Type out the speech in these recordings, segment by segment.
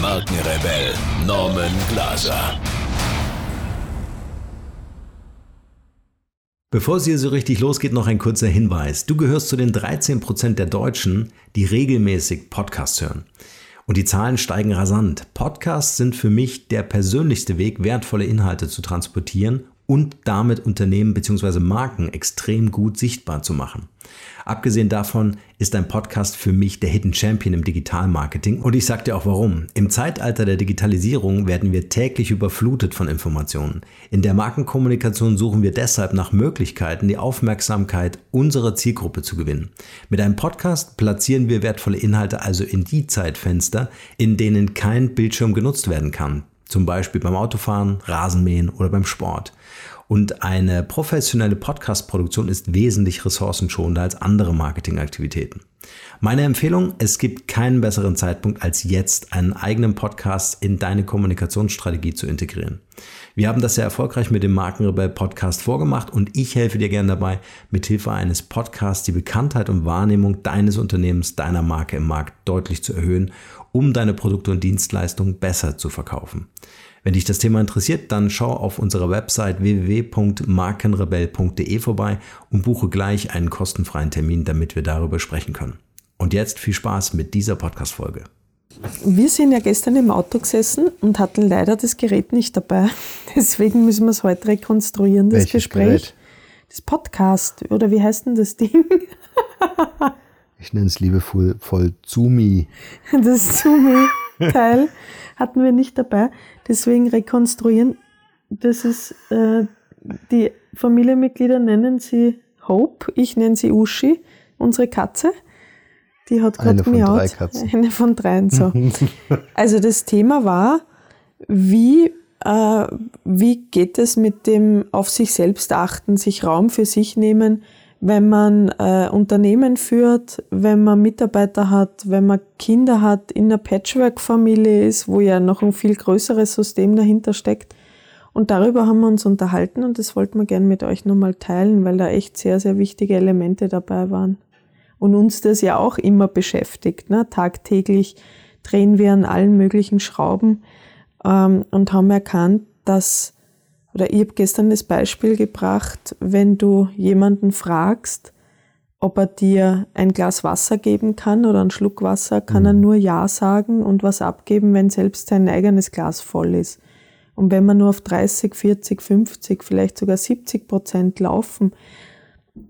Markenrebell Norman Glaser. Bevor es hier so richtig losgeht, noch ein kurzer Hinweis. Du gehörst zu den 13% der Deutschen, die regelmäßig Podcasts hören. Und die Zahlen steigen rasant. Podcasts sind für mich der persönlichste Weg, wertvolle Inhalte zu transportieren und damit Unternehmen bzw. Marken extrem gut sichtbar zu machen. Abgesehen davon ist ein Podcast für mich der Hidden Champion im Digitalmarketing und ich sage dir auch warum. Im Zeitalter der Digitalisierung werden wir täglich überflutet von Informationen. In der Markenkommunikation suchen wir deshalb nach Möglichkeiten, die Aufmerksamkeit unserer Zielgruppe zu gewinnen. Mit einem Podcast platzieren wir wertvolle Inhalte also in die Zeitfenster, in denen kein Bildschirm genutzt werden kann. Zum Beispiel beim Autofahren, Rasenmähen oder beim Sport. Und eine professionelle Podcast-Produktion ist wesentlich ressourcenschonender als andere Marketingaktivitäten. Meine Empfehlung, es gibt keinen besseren Zeitpunkt als jetzt, einen eigenen Podcast in deine Kommunikationsstrategie zu integrieren. Wir haben das sehr erfolgreich mit dem Markenrebell Podcast vorgemacht und ich helfe dir gerne dabei, mit Hilfe eines Podcasts die Bekanntheit und Wahrnehmung deines Unternehmens, deiner Marke im Markt deutlich zu erhöhen, um deine Produkte und Dienstleistungen besser zu verkaufen. Wenn dich das Thema interessiert, dann schau auf unserer Website www.markenrebell.de vorbei und buche gleich einen kostenfreien Termin, damit wir darüber sprechen können. Und jetzt viel Spaß mit dieser Podcast-Folge. Wir sind ja gestern im Auto gesessen und hatten leider das Gerät nicht dabei. Deswegen müssen wir es heute rekonstruieren, das Welches Gespräch. Gerät? Das Podcast, oder wie heißt denn das Ding? Ich nenne es liebevoll voll Zumi. Das Zoom-Teil hatten wir nicht dabei. Deswegen rekonstruieren. Das ist, äh, die Familienmitglieder nennen sie Hope, ich nenne sie Uschi, unsere Katze. Die hat Eine gerade von drei miaut. Katzen. Eine von dreien, so. also das Thema war, wie, äh, wie geht es mit dem auf sich selbst achten, sich Raum für sich nehmen, wenn man äh, Unternehmen führt, wenn man Mitarbeiter hat, wenn man Kinder hat, in einer Patchwork-Familie ist, wo ja noch ein viel größeres System dahinter steckt. Und darüber haben wir uns unterhalten und das wollten wir gerne mit euch nochmal teilen, weil da echt sehr, sehr wichtige Elemente dabei waren. Und uns das ja auch immer beschäftigt. Ne? Tagtäglich drehen wir an allen möglichen Schrauben ähm, und haben erkannt, dass, oder ich habe gestern das Beispiel gebracht, wenn du jemanden fragst, ob er dir ein Glas Wasser geben kann oder einen Schluck Wasser, kann er nur Ja sagen und was abgeben, wenn selbst sein eigenes Glas voll ist. Und wenn wir nur auf 30, 40, 50, vielleicht sogar 70 Prozent laufen,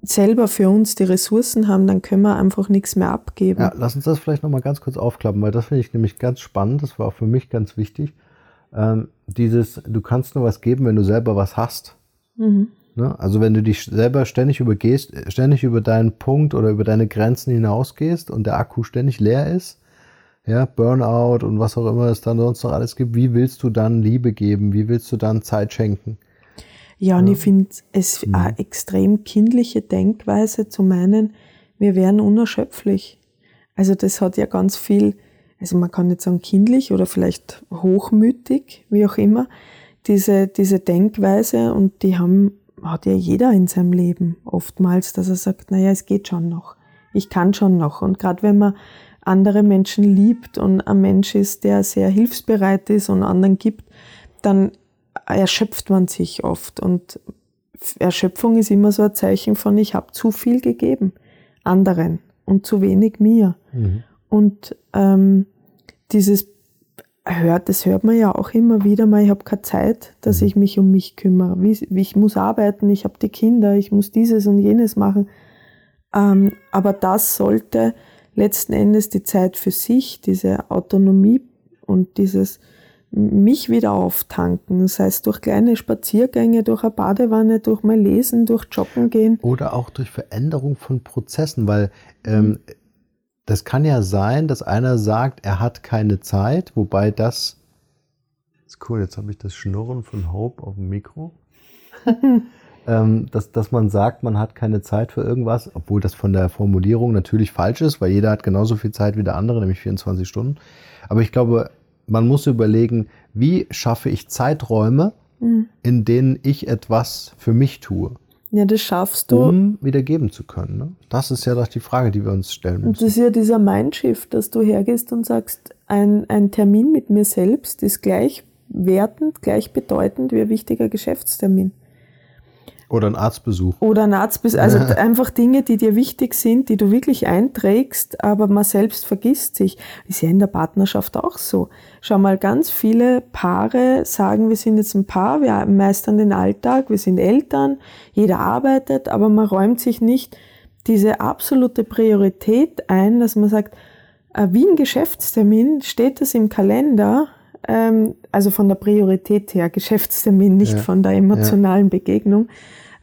selber für uns die Ressourcen haben, dann können wir einfach nichts mehr abgeben. Ja, lass uns das vielleicht nochmal ganz kurz aufklappen, weil das finde ich nämlich ganz spannend. Das war auch für mich ganz wichtig. Ähm, dieses, du kannst nur was geben, wenn du selber was hast. Mhm. Ne? Also wenn du dich selber ständig übergehst, ständig über deinen Punkt oder über deine Grenzen hinausgehst und der Akku ständig leer ist, ja, Burnout und was auch immer es dann sonst noch alles gibt, wie willst du dann Liebe geben? Wie willst du dann Zeit schenken? Ja, und ich finde es eine extrem kindliche Denkweise zu meinen, wir wären unerschöpflich. Also das hat ja ganz viel, also man kann nicht sagen kindlich oder vielleicht hochmütig, wie auch immer, diese, diese Denkweise und die haben, hat ja jeder in seinem Leben oftmals, dass er sagt, naja, es geht schon noch. Ich kann schon noch. Und gerade wenn man andere Menschen liebt und ein Mensch ist, der sehr hilfsbereit ist und anderen gibt, dann erschöpft man sich oft. Und Erschöpfung ist immer so ein Zeichen von, ich habe zu viel gegeben anderen und zu wenig mir. Und ähm, dieses hört, das hört man ja auch immer wieder mal, ich habe keine Zeit, dass ich mich um mich kümmere. Ich muss arbeiten, ich habe die Kinder, ich muss dieses und jenes machen. Ähm, aber das sollte letzten Endes die Zeit für sich, diese Autonomie und dieses mich wieder auftanken, das heißt durch kleine Spaziergänge, durch eine Badewanne, durch mal Lesen, durch Joggen gehen. Oder auch durch Veränderung von Prozessen, weil ähm, das kann ja sein, dass einer sagt, er hat keine Zeit, wobei das ist cool, jetzt habe ich das Schnurren von Hope auf dem Mikro. ähm, dass, dass man sagt, man hat keine Zeit für irgendwas, obwohl das von der Formulierung natürlich falsch ist, weil jeder hat genauso viel Zeit wie der andere, nämlich 24 Stunden. Aber ich glaube, man muss überlegen, wie schaffe ich Zeiträume, mhm. in denen ich etwas für mich tue. Ja, das schaffst du. Um wieder geben zu können. Ne? Das ist ja doch die Frage, die wir uns stellen müssen. Und das ist ja dieser Mindshift, dass du hergehst und sagst, ein, ein Termin mit mir selbst ist gleichwertend, gleichbedeutend wie ein wichtiger Geschäftstermin. Oder ein Arztbesuch. Oder ein Arztbesuch. Also einfach Dinge, die dir wichtig sind, die du wirklich einträgst, aber man selbst vergisst sich. Ist ja in der Partnerschaft auch so. Schau mal, ganz viele Paare sagen, wir sind jetzt ein Paar, wir meistern den Alltag, wir sind Eltern, jeder arbeitet, aber man räumt sich nicht diese absolute Priorität ein, dass man sagt, äh, wie ein Geschäftstermin steht das im Kalender, ähm, also von der Priorität her, Geschäftstermin, nicht ja. von der emotionalen ja. Begegnung.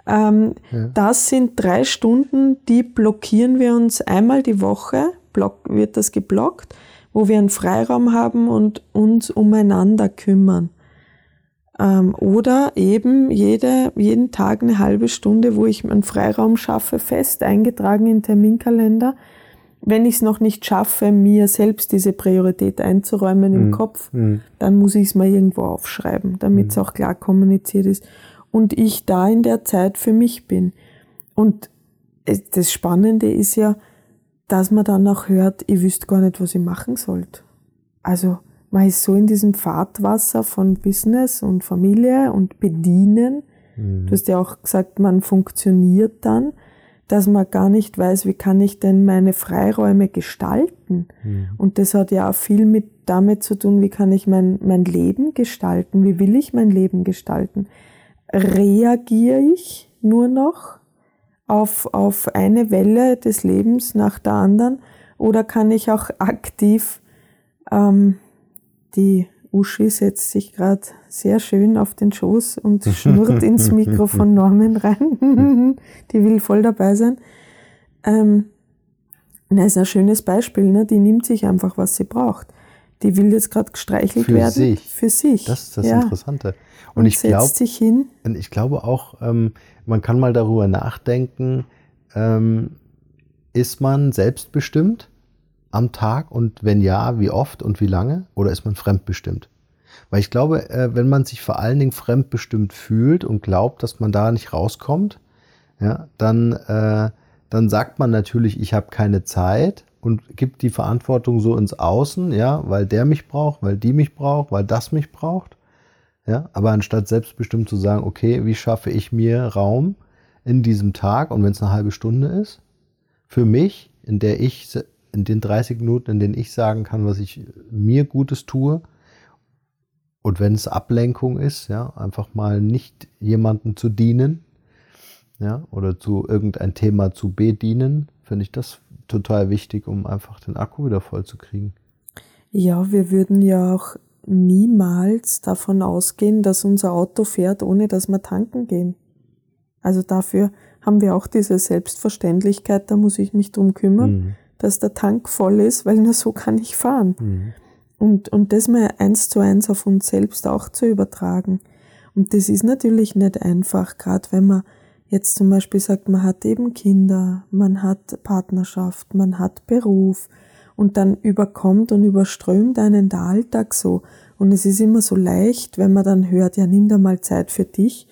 Ähm, ja. Das sind drei Stunden, die blockieren wir uns einmal die Woche, block, wird das geblockt, wo wir einen Freiraum haben und uns umeinander kümmern. Ähm, oder eben jede, jeden Tag eine halbe Stunde, wo ich einen Freiraum schaffe, fest eingetragen im Terminkalender, wenn ich es noch nicht schaffe, mir selbst diese Priorität einzuräumen im mhm. Kopf, mhm. dann muss ich es mal irgendwo aufschreiben, damit es mhm. auch klar kommuniziert ist. Und ich da in der Zeit für mich bin. Und das Spannende ist ja, dass man dann auch hört, ihr wisst gar nicht, was ihr machen sollt. Also man ist so in diesem Fahrtwasser von Business und Familie und Bedienen. Mhm. Du hast ja auch gesagt, man funktioniert dann dass man gar nicht weiß, wie kann ich denn meine Freiräume gestalten. Mhm. Und das hat ja auch viel mit damit zu tun, wie kann ich mein, mein Leben gestalten, wie will ich mein Leben gestalten. Reagiere ich nur noch auf, auf eine Welle des Lebens nach der anderen oder kann ich auch aktiv ähm, die Uschi setzt sich gerade sehr schön auf den Schoß und schnurrt ins Mikro von Norman rein. die will voll dabei sein. Ähm, das ist ein schönes Beispiel. Ne? Die nimmt sich einfach, was sie braucht. Die will jetzt gerade gestreichelt für werden. Sich. Für sich. Das ist das ja. Interessante. Und, und ich hin. Ich glaube auch, ähm, man kann mal darüber nachdenken, ähm, ist man selbstbestimmt? am Tag und wenn ja, wie oft und wie lange? Oder ist man fremdbestimmt? Weil ich glaube, äh, wenn man sich vor allen Dingen fremdbestimmt fühlt und glaubt, dass man da nicht rauskommt, ja, dann, äh, dann sagt man natürlich, ich habe keine Zeit und gibt die Verantwortung so ins Außen, ja, weil der mich braucht, weil die mich braucht, weil das mich braucht. Ja, aber anstatt selbstbestimmt zu sagen, okay, wie schaffe ich mir Raum in diesem Tag und wenn es eine halbe Stunde ist, für mich, in der ich in den 30 Minuten, in denen ich sagen kann, was ich mir Gutes tue. Und wenn es Ablenkung ist, ja, einfach mal nicht jemandem zu dienen, ja, oder zu irgendein Thema zu bedienen, finde ich das total wichtig, um einfach den Akku wieder voll zu kriegen. Ja, wir würden ja auch niemals davon ausgehen, dass unser Auto fährt, ohne dass wir tanken gehen. Also dafür haben wir auch diese Selbstverständlichkeit, da muss ich mich drum kümmern. Mhm dass der Tank voll ist, weil nur so kann ich fahren. Mhm. Und, und das mal eins zu eins auf uns selbst auch zu übertragen. Und das ist natürlich nicht einfach, gerade wenn man jetzt zum Beispiel sagt, man hat eben Kinder, man hat Partnerschaft, man hat Beruf und dann überkommt und überströmt einen der Alltag so. Und es ist immer so leicht, wenn man dann hört, ja, nimm da mal Zeit für dich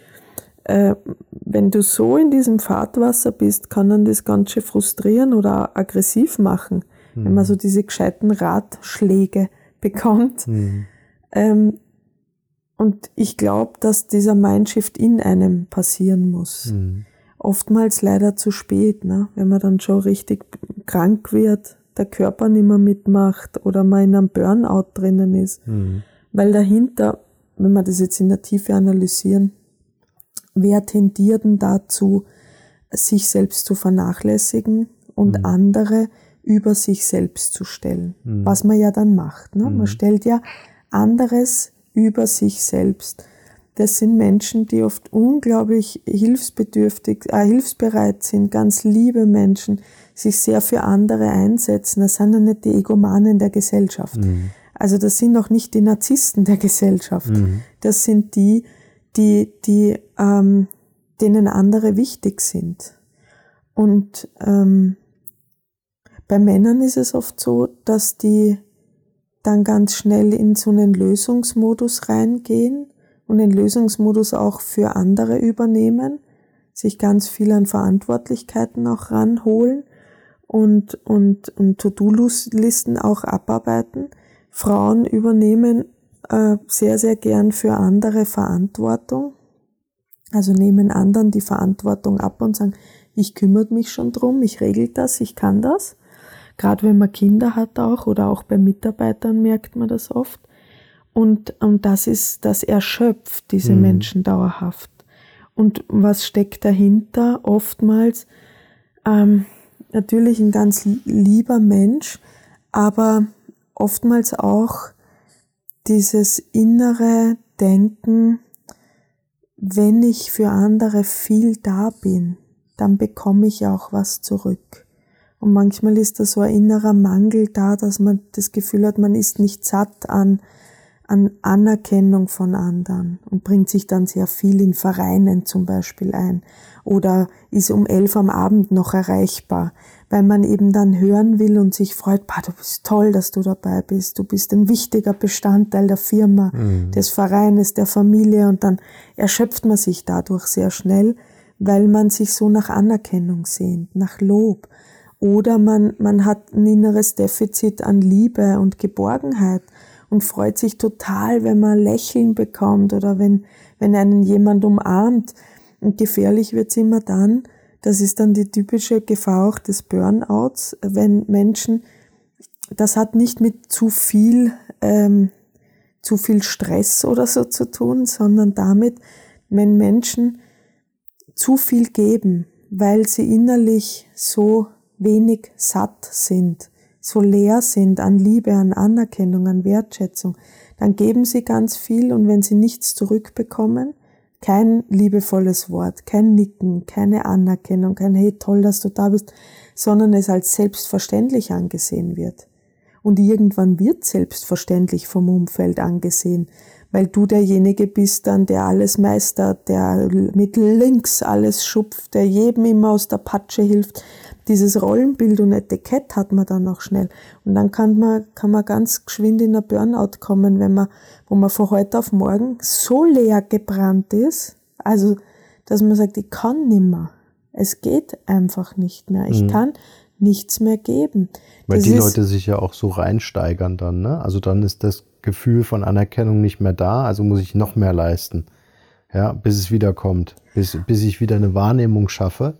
äh, wenn du so in diesem Fahrtwasser bist, kann dann das ganz schön frustrieren oder aggressiv machen, mhm. wenn man mhm. so diese gescheiten Ratschläge bekommt. Mhm. Ähm, und ich glaube, dass dieser Mindshift in einem passieren muss. Mhm. Oftmals leider zu spät, ne? wenn man dann schon richtig krank wird, der Körper nicht mehr mitmacht oder man in einem Burnout drinnen ist. Mhm. Weil dahinter, wenn wir das jetzt in der Tiefe analysieren, wer tendiert denn dazu, sich selbst zu vernachlässigen und mhm. andere über sich selbst zu stellen? Mhm. Was man ja dann macht. Ne? Mhm. Man stellt ja anderes über sich selbst. Das sind Menschen, die oft unglaublich hilfsbedürftig, äh, hilfsbereit sind, ganz liebe Menschen, sich sehr für andere einsetzen. Das sind ja nicht die Egomanen der Gesellschaft. Mhm. Also das sind auch nicht die Narzissten der Gesellschaft. Mhm. Das sind die, die, die ähm, denen andere wichtig sind. Und ähm, bei Männern ist es oft so, dass die dann ganz schnell in so einen Lösungsmodus reingehen und den Lösungsmodus auch für andere übernehmen, sich ganz viel an Verantwortlichkeiten auch ranholen und, und, und To-Do-Listen auch abarbeiten. Frauen übernehmen äh, sehr, sehr gern für andere Verantwortung, also nehmen anderen die Verantwortung ab und sagen, ich kümmere mich schon drum, ich regel das, ich kann das. Gerade wenn man Kinder hat auch oder auch bei Mitarbeitern merkt man das oft. Und, und das ist, das erschöpft diese mhm. Menschen dauerhaft. Und was steckt dahinter? Oftmals ähm, natürlich ein ganz lieber Mensch, aber oftmals auch dieses innere Denken, wenn ich für andere viel da bin, dann bekomme ich auch was zurück. Und manchmal ist da so ein innerer Mangel da, dass man das Gefühl hat, man ist nicht satt an an Anerkennung von anderen und bringt sich dann sehr viel in Vereinen zum Beispiel ein oder ist um elf am Abend noch erreichbar, weil man eben dann hören will und sich freut, bah, du bist toll, dass du dabei bist, du bist ein wichtiger Bestandteil der Firma, mhm. des Vereines, der Familie und dann erschöpft man sich dadurch sehr schnell, weil man sich so nach Anerkennung sehnt, nach Lob. Oder man, man hat ein inneres Defizit an Liebe und Geborgenheit und freut sich total, wenn man Lächeln bekommt oder wenn, wenn einen jemand umarmt. Und gefährlich wird's immer dann, das ist dann die typische Gefahr auch des Burnouts, wenn Menschen, das hat nicht mit zu viel, ähm, zu viel Stress oder so zu tun, sondern damit, wenn Menschen zu viel geben, weil sie innerlich so wenig satt sind so leer sind an Liebe, an Anerkennung, an Wertschätzung, dann geben sie ganz viel und wenn sie nichts zurückbekommen, kein liebevolles Wort, kein Nicken, keine Anerkennung, kein Hey, toll, dass du da bist, sondern es als selbstverständlich angesehen wird. Und irgendwann wird selbstverständlich vom Umfeld angesehen, weil du derjenige bist dann, der alles meistert, der mit links alles schupft, der jedem immer aus der Patsche hilft, dieses Rollenbild und Etikett hat man dann auch schnell. Und dann kann man, kann man ganz geschwind in ein Burnout kommen, wenn man, wo man von heute auf morgen so leer gebrannt ist, also, dass man sagt, ich kann nimmer. Es geht einfach nicht mehr. Ich mhm. kann nichts mehr geben. Weil das die Leute sich ja auch so reinsteigern dann, ne? Also dann ist das Gefühl von Anerkennung nicht mehr da, also muss ich noch mehr leisten. Ja, bis es wieder kommt, bis, bis ich wieder eine Wahrnehmung schaffe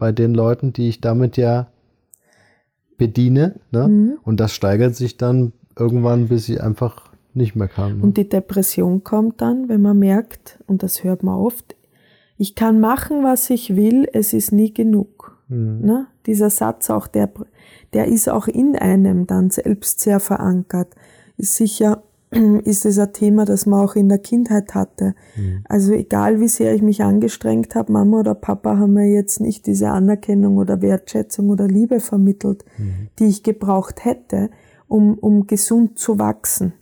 bei den Leuten, die ich damit ja bediene. Ne? Mhm. Und das steigert sich dann irgendwann, bis ich einfach nicht mehr kann. Ne? Und die Depression kommt dann, wenn man merkt, und das hört man oft, ich kann machen, was ich will, es ist nie genug. Mhm. Ne? Dieser Satz auch, der, der ist auch in einem dann selbst sehr verankert. Ist sicher ist es ein Thema, das man auch in der Kindheit hatte. Mhm. Also egal wie sehr ich mich angestrengt habe, Mama oder Papa haben mir jetzt nicht diese Anerkennung oder Wertschätzung oder Liebe vermittelt, mhm. die ich gebraucht hätte, um, um gesund zu wachsen.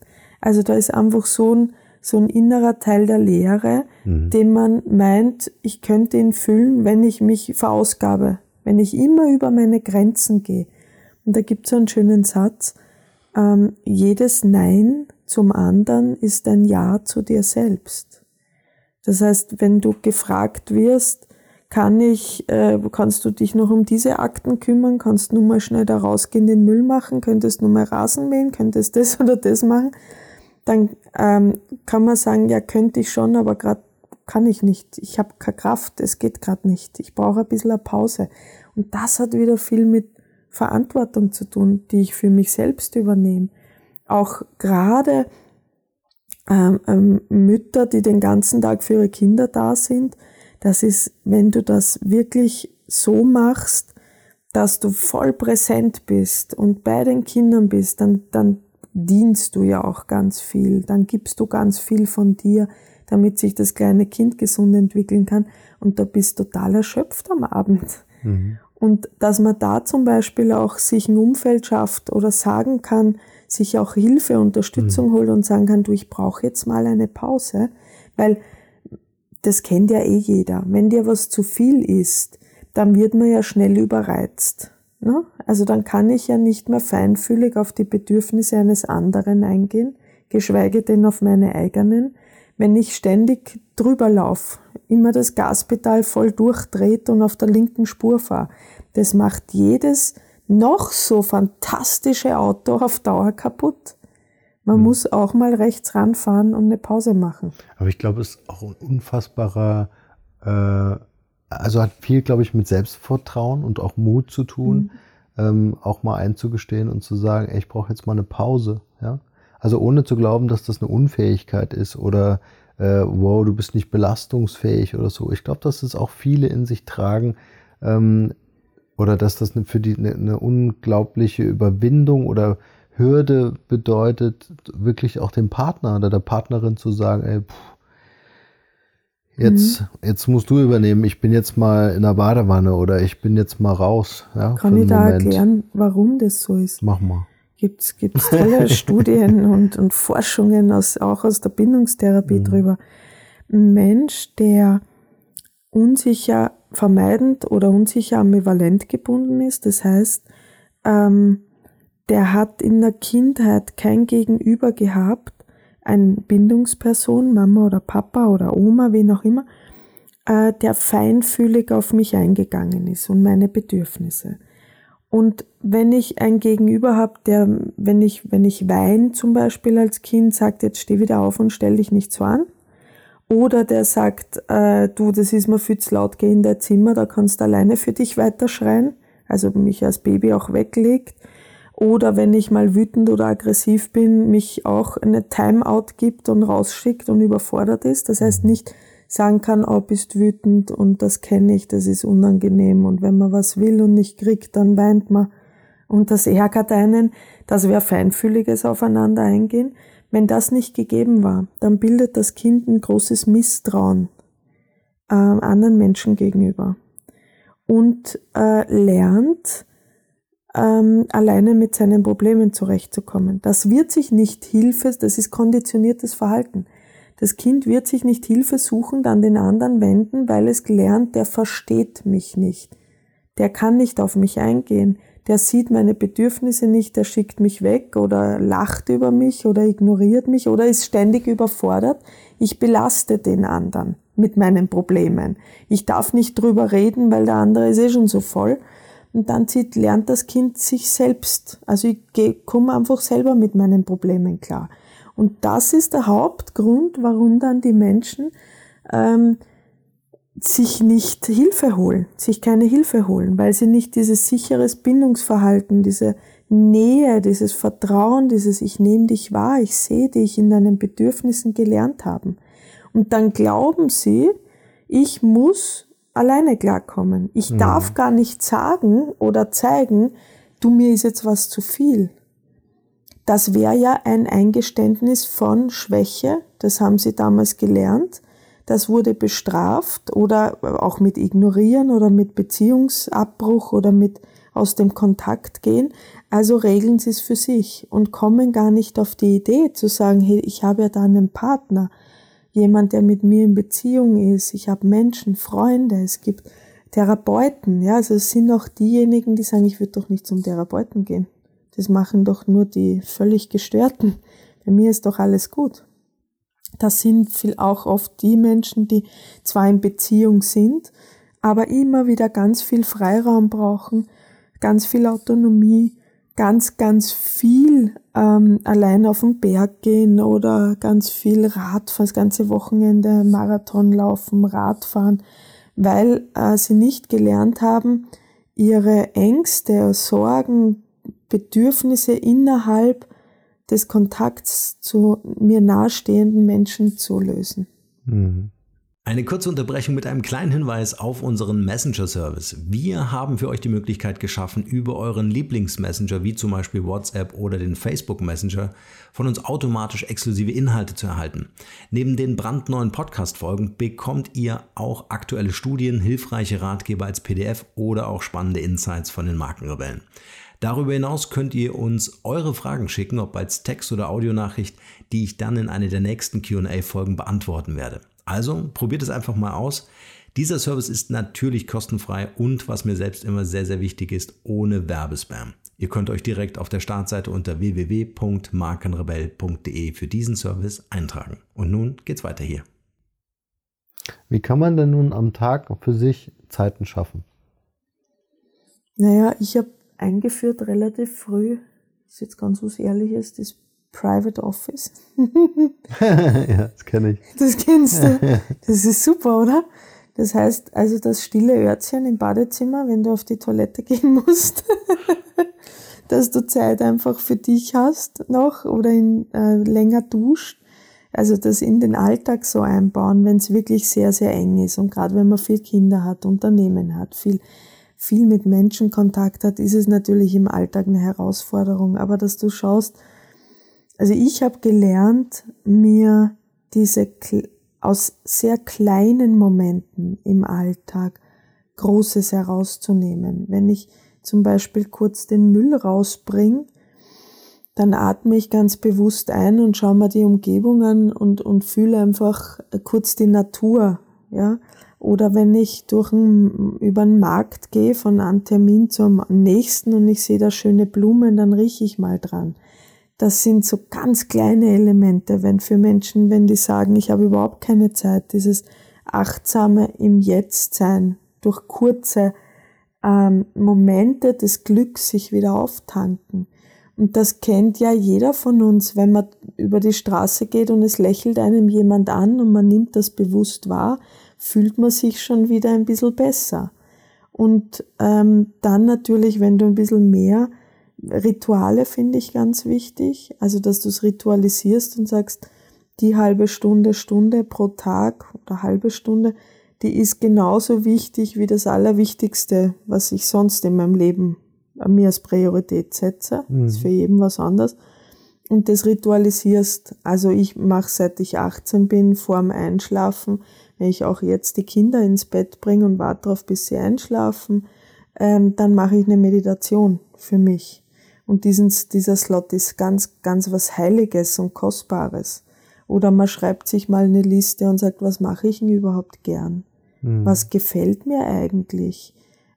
Also da ist einfach so ein, so ein innerer Teil der Lehre, mhm. den man meint, ich könnte ihn füllen, wenn ich mich verausgabe, wenn ich immer über meine Grenzen gehe. Und da gibt es einen schönen Satz, ähm, jedes Nein zum anderen ist ein Ja zu dir selbst. Das heißt, wenn du gefragt wirst, kann ich, äh, kannst du dich noch um diese Akten kümmern, kannst du mal schnell da rausgehen, den Müll machen, könntest du mal Rasen mähen, könntest das oder das machen, dann ähm, kann man sagen, ja, könnte ich schon, aber gerade kann ich nicht. Ich habe keine Kraft, es geht gerade nicht. Ich brauche ein bisschen eine Pause. Und das hat wieder viel mit Verantwortung zu tun, die ich für mich selbst übernehme auch gerade ähm, ähm, Mütter, die den ganzen Tag für ihre Kinder da sind, das ist, wenn du das wirklich so machst, dass du voll präsent bist und bei den Kindern bist, dann, dann dienst du ja auch ganz viel, dann gibst du ganz viel von dir, damit sich das kleine Kind gesund entwickeln kann und da bist total erschöpft am Abend. Mhm. Und dass man da zum Beispiel auch sich ein Umfeld schafft oder sagen kann, sich auch Hilfe, Unterstützung mhm. holt und sagen kann, du, ich brauche jetzt mal eine Pause, weil das kennt ja eh jeder. Wenn dir was zu viel ist, dann wird man ja schnell überreizt. Ne? Also dann kann ich ja nicht mehr feinfühlig auf die Bedürfnisse eines anderen eingehen, geschweige denn auf meine eigenen, wenn ich ständig drüber laufe, immer das Gaspedal voll durchdreht und auf der linken Spur fahre. Das macht jedes noch so fantastische Auto auf Dauer kaputt. Man hm. muss auch mal rechts ranfahren und eine Pause machen. Aber ich glaube, es ist auch ein unfassbarer, äh, also hat viel, glaube ich, mit Selbstvertrauen und auch Mut zu tun, mhm. ähm, auch mal einzugestehen und zu sagen, ey, ich brauche jetzt mal eine Pause. Ja? Also ohne zu glauben, dass das eine Unfähigkeit ist oder äh, wow, du bist nicht belastungsfähig oder so. Ich glaube, dass es auch viele in sich tragen ähm, oder dass das für die eine, eine unglaubliche Überwindung oder Hürde bedeutet, wirklich auch dem Partner oder der Partnerin zu sagen, ey, pff, jetzt, mhm. jetzt musst du übernehmen, ich bin jetzt mal in der Badewanne oder ich bin jetzt mal raus. Ja, Kann ich da Moment. erklären, warum das so ist? Mach mal. Gibt es tolle Studien und, und Forschungen aus, auch aus der Bindungstherapie mhm. drüber. Ein Mensch, der unsicher vermeidend oder unsicher ambivalent gebunden ist, das heißt, ähm, der hat in der Kindheit kein Gegenüber gehabt, eine Bindungsperson, Mama oder Papa oder Oma, wen auch immer, äh, der feinfühlig auf mich eingegangen ist und meine Bedürfnisse. Und wenn ich ein Gegenüber habe, der, wenn ich, wenn ich weine zum Beispiel als Kind, sagt, jetzt steh wieder auf und stell dich nicht so an. Oder der sagt, äh, du, das ist mir viel zu laut, geh in dein Zimmer, da kannst du alleine für dich weiterschreien. Also mich als Baby auch weglegt. Oder wenn ich mal wütend oder aggressiv bin, mich auch eine Timeout gibt und rausschickt und überfordert ist. Das heißt nicht, sagen kann, oh, bist wütend und das kenne ich, das ist unangenehm und wenn man was will und nicht kriegt, dann weint man und das ärgert einen, dass wir feinfühliges aufeinander eingehen. Wenn das nicht gegeben war, dann bildet das Kind ein großes Misstrauen äh, anderen Menschen gegenüber und äh, lernt, ähm, alleine mit seinen Problemen zurechtzukommen. Das wird sich nicht Hilfe, das ist konditioniertes Verhalten. Das Kind wird sich nicht hilfesuchend an den anderen wenden, weil es gelernt, der versteht mich nicht. Der kann nicht auf mich eingehen. Der sieht meine Bedürfnisse nicht, der schickt mich weg oder lacht über mich oder ignoriert mich oder ist ständig überfordert. Ich belaste den anderen mit meinen Problemen. Ich darf nicht drüber reden, weil der andere ist eh schon so voll. Und dann zieht, lernt das Kind sich selbst. Also ich komme einfach selber mit meinen Problemen klar. Und das ist der Hauptgrund, warum dann die Menschen ähm, sich nicht Hilfe holen, sich keine Hilfe holen, weil sie nicht dieses sicheres Bindungsverhalten, diese Nähe, dieses Vertrauen, dieses Ich nehme dich wahr, ich sehe dich in deinen Bedürfnissen gelernt haben. Und dann glauben sie, ich muss alleine klarkommen. Ich mhm. darf gar nicht sagen oder zeigen, du mir ist jetzt was zu viel. Das wäre ja ein Eingeständnis von Schwäche, das haben sie damals gelernt. Das wurde bestraft oder auch mit Ignorieren oder mit Beziehungsabbruch oder mit aus dem Kontakt gehen. Also regeln sie es für sich und kommen gar nicht auf die Idee zu sagen, hey, ich habe ja da einen Partner, jemand, der mit mir in Beziehung ist, ich habe Menschen, Freunde, es gibt Therapeuten, ja, also es sind auch diejenigen, die sagen, ich würde doch nicht zum Therapeuten gehen. Das machen doch nur die völlig Gestörten. Bei mir ist doch alles gut. Das sind viel auch oft die Menschen, die zwar in Beziehung sind, aber immer wieder ganz viel Freiraum brauchen, ganz viel Autonomie, ganz, ganz viel ähm, allein auf den Berg gehen oder ganz viel Radfahren, das ganze Wochenende Marathon laufen, Radfahren, weil äh, sie nicht gelernt haben, ihre Ängste, Sorgen, Bedürfnisse innerhalb des Kontakts zu mir nahestehenden Menschen zu lösen. Mhm. Eine kurze Unterbrechung mit einem kleinen Hinweis auf unseren Messenger-Service. Wir haben für euch die Möglichkeit geschaffen, über euren Lieblingsmessenger wie zum Beispiel WhatsApp oder den Facebook Messenger von uns automatisch exklusive Inhalte zu erhalten. Neben den brandneuen Podcast-Folgen bekommt ihr auch aktuelle Studien, hilfreiche Ratgeber als PDF oder auch spannende Insights von den Markenrebellen. Darüber hinaus könnt ihr uns eure Fragen schicken, ob als Text- oder Audionachricht, die ich dann in einer der nächsten QA-Folgen beantworten werde. Also probiert es einfach mal aus. Dieser Service ist natürlich kostenfrei und was mir selbst immer sehr, sehr wichtig ist, ohne Werbespam. Ihr könnt euch direkt auf der Startseite unter www.markenrebell.de für diesen Service eintragen. Und nun geht's weiter hier. Wie kann man denn nun am Tag für sich Zeiten schaffen? Naja, ich habe eingeführt relativ früh, das ist jetzt ganz was Ehrliches, das Private Office. ja, das kenne ich. Das kennst du. Das ist super, oder? Das heißt, also das stille Örtchen im Badezimmer, wenn du auf die Toilette gehen musst, dass du Zeit einfach für dich hast noch oder in, äh, länger duscht. Also das in den Alltag so einbauen, wenn es wirklich sehr, sehr eng ist. Und gerade wenn man viel Kinder hat, Unternehmen hat, viel, viel mit Menschen Kontakt hat, ist es natürlich im Alltag eine Herausforderung. Aber dass du schaust, also ich habe gelernt, mir diese aus sehr kleinen Momenten im Alltag Großes herauszunehmen. Wenn ich zum Beispiel kurz den Müll rausbringe, dann atme ich ganz bewusst ein und schaue mir die Umgebung an und, und fühle einfach kurz die Natur, ja. Oder wenn ich durch einen, über den Markt gehe, von einem Termin zum nächsten und ich sehe da schöne Blumen, dann rieche ich mal dran. Das sind so ganz kleine Elemente, wenn für Menschen, wenn die sagen, ich habe überhaupt keine Zeit, dieses achtsame im Jetzt sein, durch kurze ähm, Momente des Glücks sich wieder auftanken. Und das kennt ja jeder von uns, wenn man über die Straße geht und es lächelt einem jemand an und man nimmt das bewusst wahr, fühlt man sich schon wieder ein bisschen besser. Und ähm, dann natürlich, wenn du ein bisschen mehr Rituale finde ich ganz wichtig. Also, dass du es ritualisierst und sagst, die halbe Stunde, Stunde pro Tag oder halbe Stunde, die ist genauso wichtig wie das Allerwichtigste, was ich sonst in meinem Leben mir als Priorität setze. Mhm. Das ist für jeden was anderes. Und das ritualisierst. Also ich mache seit ich 18 bin, vorm Einschlafen, wenn ich auch jetzt die Kinder ins Bett bringe und warte darauf, bis sie einschlafen, ähm, dann mache ich eine Meditation für mich. Und diesen, dieser Slot ist ganz, ganz was Heiliges und Kostbares. Oder man schreibt sich mal eine Liste und sagt, was mache ich denn überhaupt gern? Mhm. Was gefällt mir eigentlich?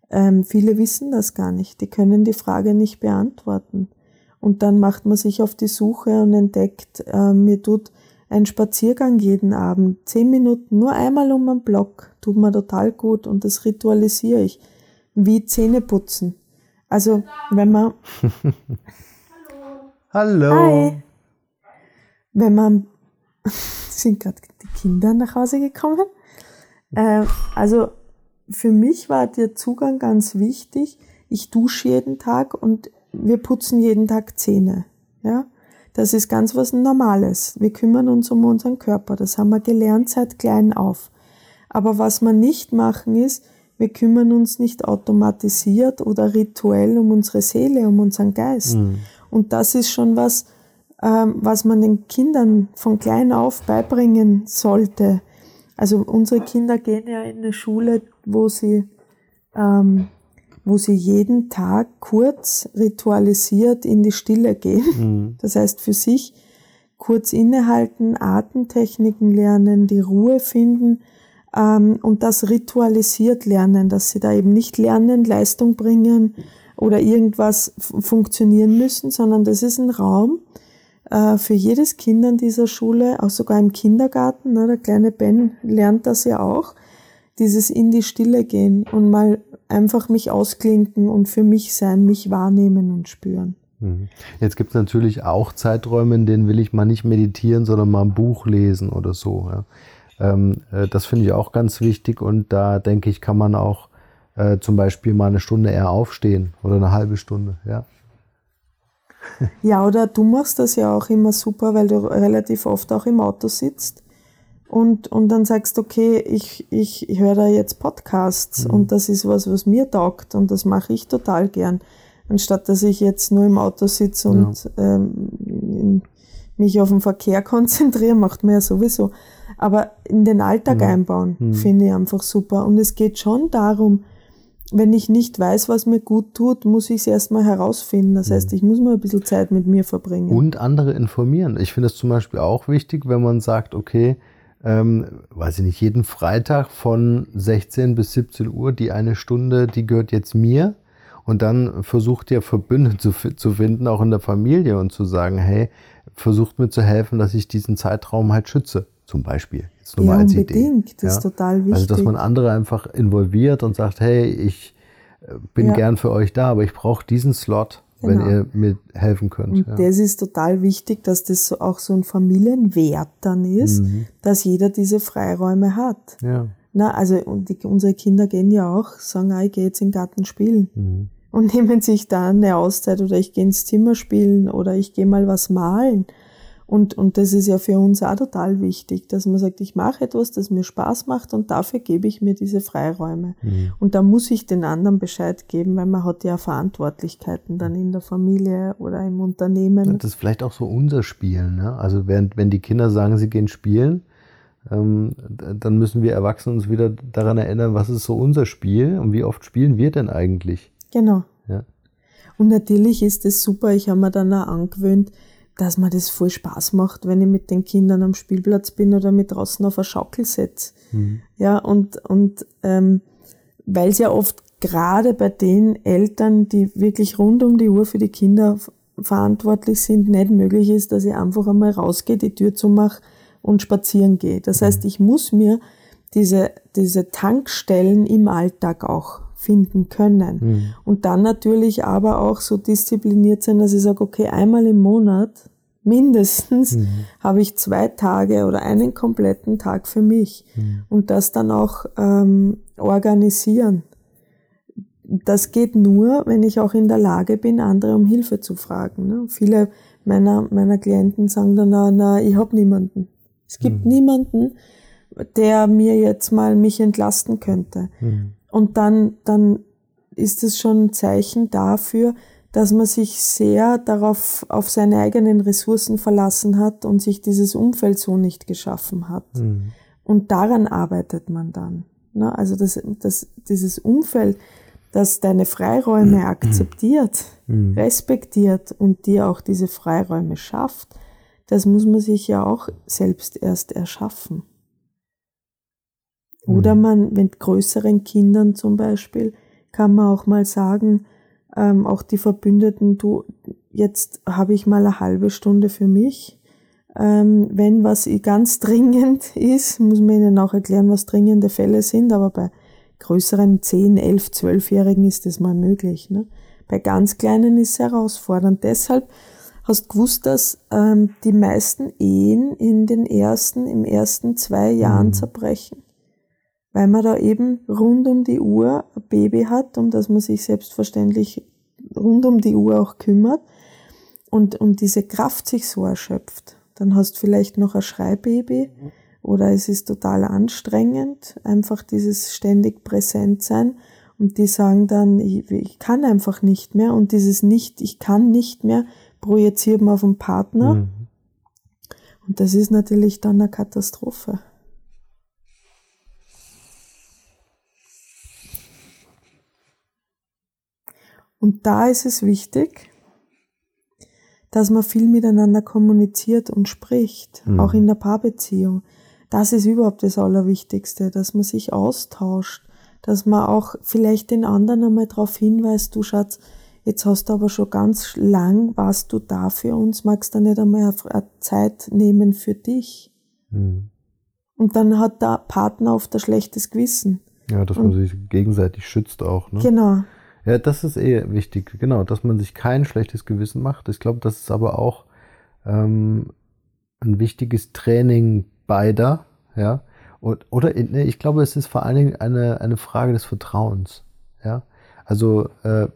Ähm, viele wissen das gar nicht. Die können die Frage nicht beantworten. Und dann macht man sich auf die Suche und entdeckt, äh, mir tut ein Spaziergang jeden Abend, zehn Minuten, nur einmal um einen Block, tut mir total gut und das ritualisiere ich. Wie Zähne putzen. Also, wenn man. Hallo. Hi. Wenn man. sind gerade die Kinder nach Hause gekommen. Äh, also, für mich war der Zugang ganz wichtig. Ich dusche jeden Tag und wir putzen jeden Tag Zähne. Ja, das ist ganz was Normales. Wir kümmern uns um unseren Körper. Das haben wir gelernt seit klein auf. Aber was wir nicht machen ist, wir kümmern uns nicht automatisiert oder rituell um unsere Seele, um unseren Geist. Mhm. Und das ist schon was, ähm, was man den Kindern von klein auf beibringen sollte. Also unsere Kinder gehen ja in eine Schule, wo sie, ähm, wo sie jeden Tag kurz ritualisiert in die Stille gehen. Mhm. Das heißt für sich kurz innehalten, Atemtechniken lernen, die Ruhe finden ähm, und das ritualisiert lernen, dass sie da eben nicht lernen, Leistung bringen oder irgendwas funktionieren müssen, sondern das ist ein Raum äh, für jedes Kind an dieser Schule, auch sogar im Kindergarten. Ne, der kleine Ben lernt das ja auch, dieses in die Stille gehen und mal einfach mich ausklinken und für mich sein, mich wahrnehmen und spüren. Mhm. Jetzt gibt es natürlich auch Zeiträume, in denen will ich mal nicht meditieren, sondern mal ein Buch lesen oder so. Ja. Ähm, äh, das finde ich auch ganz wichtig und da denke ich, kann man auch äh, zum Beispiel mal eine Stunde eher aufstehen oder eine halbe Stunde, ja. Ja, oder du machst das ja auch immer super, weil du relativ oft auch im Auto sitzt. Und, und dann sagst, okay, ich, ich, ich höre da jetzt Podcasts mhm. und das ist was, was mir taugt und das mache ich total gern, anstatt dass ich jetzt nur im Auto sitze und ja. ähm, mich auf den Verkehr konzentriere, macht man ja sowieso. Aber in den Alltag mhm. einbauen, mhm. finde ich einfach super. Und es geht schon darum, wenn ich nicht weiß, was mir gut tut, muss ich es erstmal herausfinden. Das heißt, mhm. ich muss mal ein bisschen Zeit mit mir verbringen. Und andere informieren. Ich finde es zum Beispiel auch wichtig, wenn man sagt, okay, ähm, weiß ich nicht, jeden Freitag von 16 bis 17 Uhr, die eine Stunde, die gehört jetzt mir. Und dann versucht ihr Verbünde zu, zu finden, auch in der Familie und zu sagen, hey, versucht mir zu helfen, dass ich diesen Zeitraum halt schütze, zum Beispiel. Jetzt nur ja, mal als unbedingt. Idee. Das ist total wichtig. Also, dass man andere einfach involviert und sagt, hey, ich äh, bin ja. gern für euch da, aber ich brauche diesen Slot, genau. wenn ihr mir helfen könnt. Und ja. das ist total wichtig, dass das auch so ein Familienwert dann ist, mhm. dass jeder diese Freiräume hat. Ja. Na, also die, unsere Kinder gehen ja auch, sagen, ah, ich gehe jetzt in den Garten spielen. Mhm. Und nehmen sich da eine Auszeit oder ich gehe ins Zimmer spielen oder ich gehe mal was malen. Und, und das ist ja für uns auch total wichtig, dass man sagt, ich mache etwas, das mir Spaß macht und dafür gebe ich mir diese Freiräume. Mhm. Und da muss ich den anderen Bescheid geben, weil man hat ja Verantwortlichkeiten dann in der Familie oder im Unternehmen. Das ist vielleicht auch so unser Spiel. Ne? Also während, wenn die Kinder sagen, sie gehen spielen, ähm, dann müssen wir Erwachsene uns wieder daran erinnern, was ist so unser Spiel und wie oft spielen wir denn eigentlich? Genau. Ja. Und natürlich ist es super, ich habe mir dann auch angewöhnt, dass mir das voll Spaß macht, wenn ich mit den Kindern am Spielplatz bin oder mit draußen auf eine Schaukel setze. Mhm. Ja, und, und ähm, weil es ja oft gerade bei den Eltern, die wirklich rund um die Uhr für die Kinder verantwortlich sind, nicht möglich ist, dass ich einfach einmal rausgehe, die Tür zumache und spazieren gehe. Das mhm. heißt, ich muss mir diese, diese Tankstellen im Alltag auch finden können. Mhm. Und dann natürlich aber auch so diszipliniert sein, dass ich sage, okay, einmal im Monat mindestens mhm. habe ich zwei Tage oder einen kompletten Tag für mich mhm. und das dann auch ähm, organisieren. Das geht nur, wenn ich auch in der Lage bin, andere um Hilfe zu fragen. Ne? Viele meiner, meiner Klienten sagen dann, na, na ich habe niemanden. Es gibt mhm. niemanden, der mir jetzt mal mich entlasten könnte. Mhm. Und dann, dann ist es schon ein Zeichen dafür, dass man sich sehr darauf, auf seine eigenen Ressourcen verlassen hat und sich dieses Umfeld so nicht geschaffen hat. Mhm. Und daran arbeitet man dann. Ne? Also das, das, dieses Umfeld, das deine Freiräume mhm. akzeptiert, mhm. respektiert und dir auch diese Freiräume schafft, das muss man sich ja auch selbst erst erschaffen. Oder mhm. man, mit größeren Kindern zum Beispiel, kann man auch mal sagen, ähm, auch die Verbündeten, du, jetzt habe ich mal eine halbe Stunde für mich. Ähm, wenn was ganz dringend ist, muss man ihnen auch erklären, was dringende Fälle sind, aber bei größeren 10, 11, 12-Jährigen ist das mal möglich. Ne? Bei ganz kleinen ist es herausfordernd. Deshalb hast du gewusst, dass ähm, die meisten Ehen in den ersten, im ersten zwei Jahren mhm. zerbrechen weil man da eben rund um die Uhr ein Baby hat, um das man sich selbstverständlich rund um die Uhr auch kümmert und, und diese Kraft sich so erschöpft. Dann hast du vielleicht noch ein Schreibaby oder es ist total anstrengend, einfach dieses ständig präsent sein und die sagen dann, ich, ich kann einfach nicht mehr und dieses nicht, ich kann nicht mehr, projiziert man auf den Partner. Mhm. Und das ist natürlich dann eine Katastrophe. Und da ist es wichtig, dass man viel miteinander kommuniziert und spricht, mhm. auch in der Paarbeziehung. Das ist überhaupt das Allerwichtigste, dass man sich austauscht, dass man auch vielleicht den anderen einmal darauf hinweist, du Schatz, jetzt hast du aber schon ganz lang, warst du da für uns, magst du nicht einmal eine Zeit nehmen für dich? Mhm. Und dann hat der Partner oft ein schlechtes Gewissen. Ja, dass man sich gegenseitig schützt auch. Ne? Genau. Ja, das ist eh wichtig, genau, dass man sich kein schlechtes Gewissen macht. Ich glaube, das ist aber auch ähm, ein wichtiges Training beider, ja. Und, oder nee, ich glaube, es ist vor allen Dingen eine, eine Frage des Vertrauens, ja. Also äh,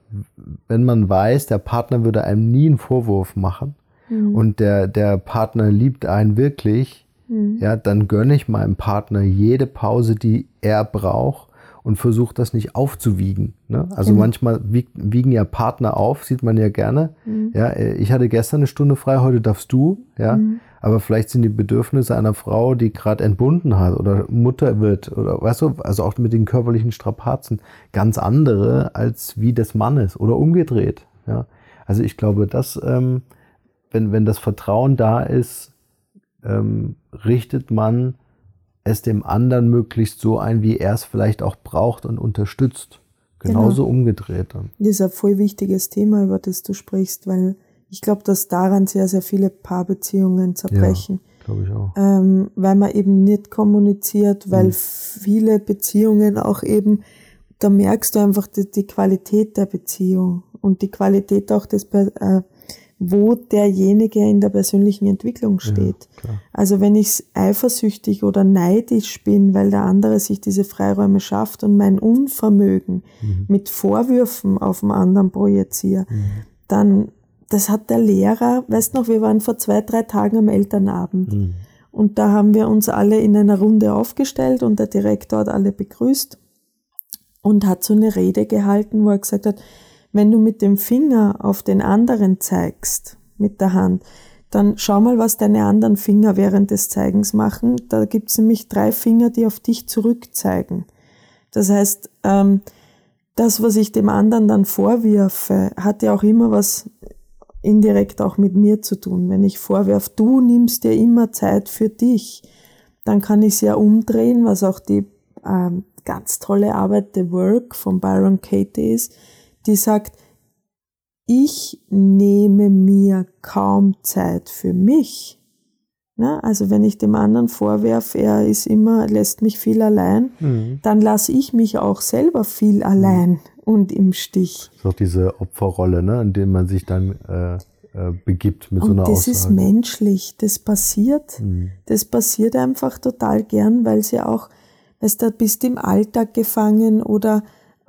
wenn man weiß, der Partner würde einem nie einen Vorwurf machen mhm. und der, der Partner liebt einen wirklich, mhm. ja, dann gönne ich meinem Partner jede Pause, die er braucht und versuche das nicht aufzuwiegen. Ne? Also mhm. manchmal wieg, wiegen ja Partner auf, sieht man ja gerne. Mhm. Ja, ich hatte gestern eine Stunde frei, heute darfst du. Ja, mhm. aber vielleicht sind die Bedürfnisse einer Frau, die gerade entbunden hat oder Mutter wird oder weißt du, also auch mit den körperlichen Strapazen ganz andere als wie des Mannes oder umgedreht. Ja, also ich glaube, dass ähm, wenn wenn das Vertrauen da ist, ähm, richtet man es dem anderen möglichst so ein, wie er es vielleicht auch braucht und unterstützt. Genauso genau. umgedreht dann. Das ist ein voll wichtiges Thema, über das du sprichst, weil ich glaube, dass daran sehr, sehr viele Paarbeziehungen zerbrechen. Ja, glaube ich auch. Ähm, weil man eben nicht kommuniziert, weil mhm. viele Beziehungen auch eben, da merkst du einfach die, die Qualität der Beziehung und die Qualität auch des, äh, wo derjenige in der persönlichen Entwicklung steht. Ja, also wenn ich eifersüchtig oder neidisch bin, weil der andere sich diese Freiräume schafft und mein Unvermögen mhm. mit Vorwürfen auf den anderen projiziere, mhm. dann, das hat der Lehrer, weißt noch, wir waren vor zwei, drei Tagen am Elternabend. Mhm. Und da haben wir uns alle in einer Runde aufgestellt und der Direktor hat alle begrüßt und hat so eine Rede gehalten, wo er gesagt hat, wenn du mit dem Finger auf den anderen zeigst, mit der Hand, dann schau mal, was deine anderen Finger während des Zeigens machen. Da gibt es nämlich drei Finger, die auf dich zurückzeigen. Das heißt, ähm, das, was ich dem anderen dann vorwirfe, hat ja auch immer was indirekt auch mit mir zu tun. Wenn ich vorwerfe, du nimmst dir immer Zeit für dich, dann kann ich es ja umdrehen, was auch die ähm, ganz tolle Arbeit The Work von Byron Katie ist die sagt, ich nehme mir kaum Zeit für mich. Na, also wenn ich dem anderen vorwerfe, er ist immer, lässt mich viel allein, mhm. dann lasse ich mich auch selber viel allein mhm. und im Stich. Das ist auch diese Opferrolle, ne, in der man sich dann äh, äh, begibt mit und so einer das Aussage. Das ist menschlich, das passiert. Mhm. Das passiert einfach total gern, weil sie auch, weißt du, bist im Alltag gefangen oder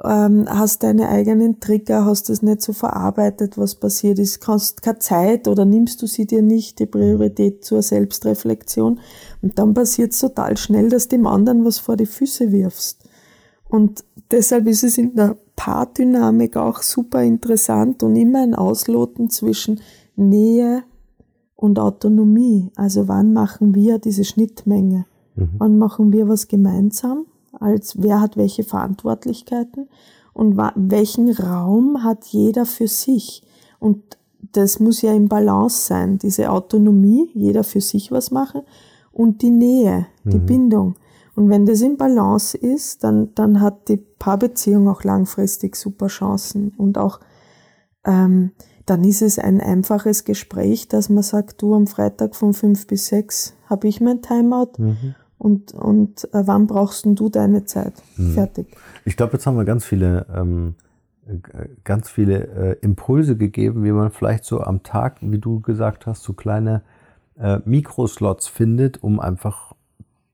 ähm, hast deine eigenen Trigger, hast das nicht so verarbeitet, was passiert ist, hast keine Zeit oder nimmst du sie dir nicht, die Priorität zur Selbstreflexion. Und dann passiert es total schnell, dass dem anderen was vor die Füße wirfst. Und deshalb ist es in der Paardynamik auch super interessant und immer ein Ausloten zwischen Nähe und Autonomie. Also wann machen wir diese Schnittmenge? Mhm. Wann machen wir was gemeinsam? Als wer hat welche Verantwortlichkeiten und welchen Raum hat jeder für sich. Und das muss ja im Balance sein, diese Autonomie, jeder für sich was machen und die Nähe, die mhm. Bindung. Und wenn das im Balance ist, dann, dann hat die Paarbeziehung auch langfristig super Chancen. Und auch ähm, dann ist es ein einfaches Gespräch, dass man sagt, du am Freitag von fünf bis sechs habe ich mein Timeout mhm und, und äh, wann brauchst du deine Zeit? Hm. Fertig. Ich glaube, jetzt haben wir ganz viele, ähm, ganz viele äh, Impulse gegeben, wie man vielleicht so am Tag, wie du gesagt hast, so kleine äh, Mikroslots findet, um einfach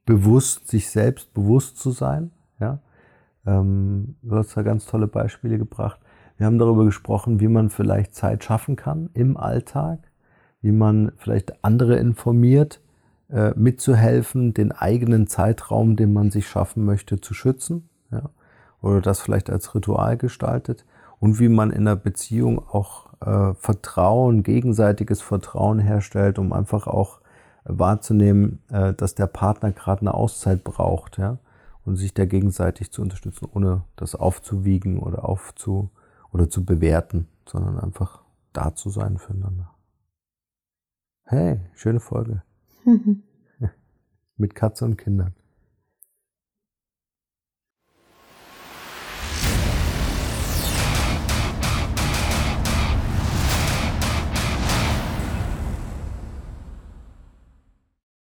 bewusst, sich selbst bewusst zu sein. Ja? Ähm, du hast da ganz tolle Beispiele gebracht. Wir haben darüber gesprochen, wie man vielleicht Zeit schaffen kann im Alltag, wie man vielleicht andere informiert, äh, mitzuhelfen, den eigenen Zeitraum, den man sich schaffen möchte, zu schützen. Ja? Oder das vielleicht als Ritual gestaltet. Und wie man in einer Beziehung auch äh, Vertrauen, gegenseitiges Vertrauen herstellt, um einfach auch wahrzunehmen, äh, dass der Partner gerade eine Auszeit braucht, ja, und sich da gegenseitig zu unterstützen, ohne das aufzuwiegen oder aufzu oder zu bewerten, sondern einfach da zu sein füreinander. Hey, schöne Folge. Mit Katze und Kindern.